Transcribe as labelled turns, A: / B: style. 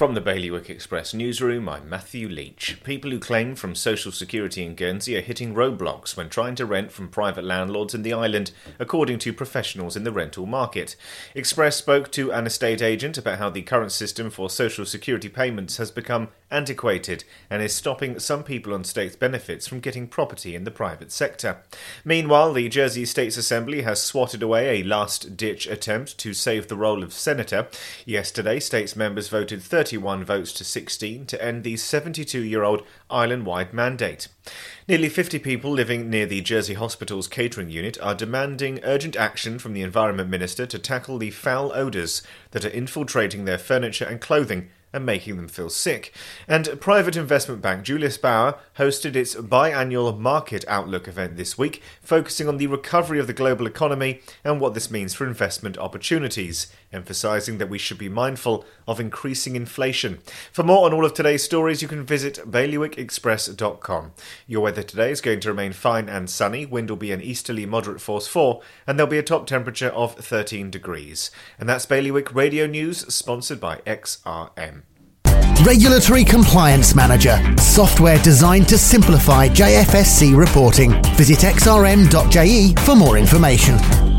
A: From the Bailiwick Express newsroom, I'm Matthew Leach. People who claim from Social Security in Guernsey are hitting roadblocks when trying to rent from private landlords in the island, according to professionals in the rental market. Express spoke to an estate agent about how the current system for Social Security payments has become antiquated and is stopping some people on state benefits from getting property in the private sector. Meanwhile, the Jersey States Assembly has swatted away a last ditch attempt to save the role of senator. Yesterday, states members voted 31 votes to 16 to end the 72 year old island wide mandate. Nearly 50 people living near the Jersey Hospital's catering unit are demanding urgent action from the Environment Minister to tackle the foul odours that are infiltrating their furniture and clothing and making them feel sick. And private investment bank Julius Baer hosted its biannual Market Outlook event this week, focusing on the recovery of the global economy and what this means for investment opportunities, emphasizing that we should be mindful of increasing inflation. For more on all of today's stories, you can visit bailiwickexpress.com. Your weather today is going to remain fine and sunny. Wind will be an easterly moderate force 4, and there'll be a top temperature of 13 degrees. And that's Bailiwick Radio News, sponsored by XRM.
B: Regulatory Compliance Manager, software designed to simplify JFSC reporting. Visit xrm.je for more information.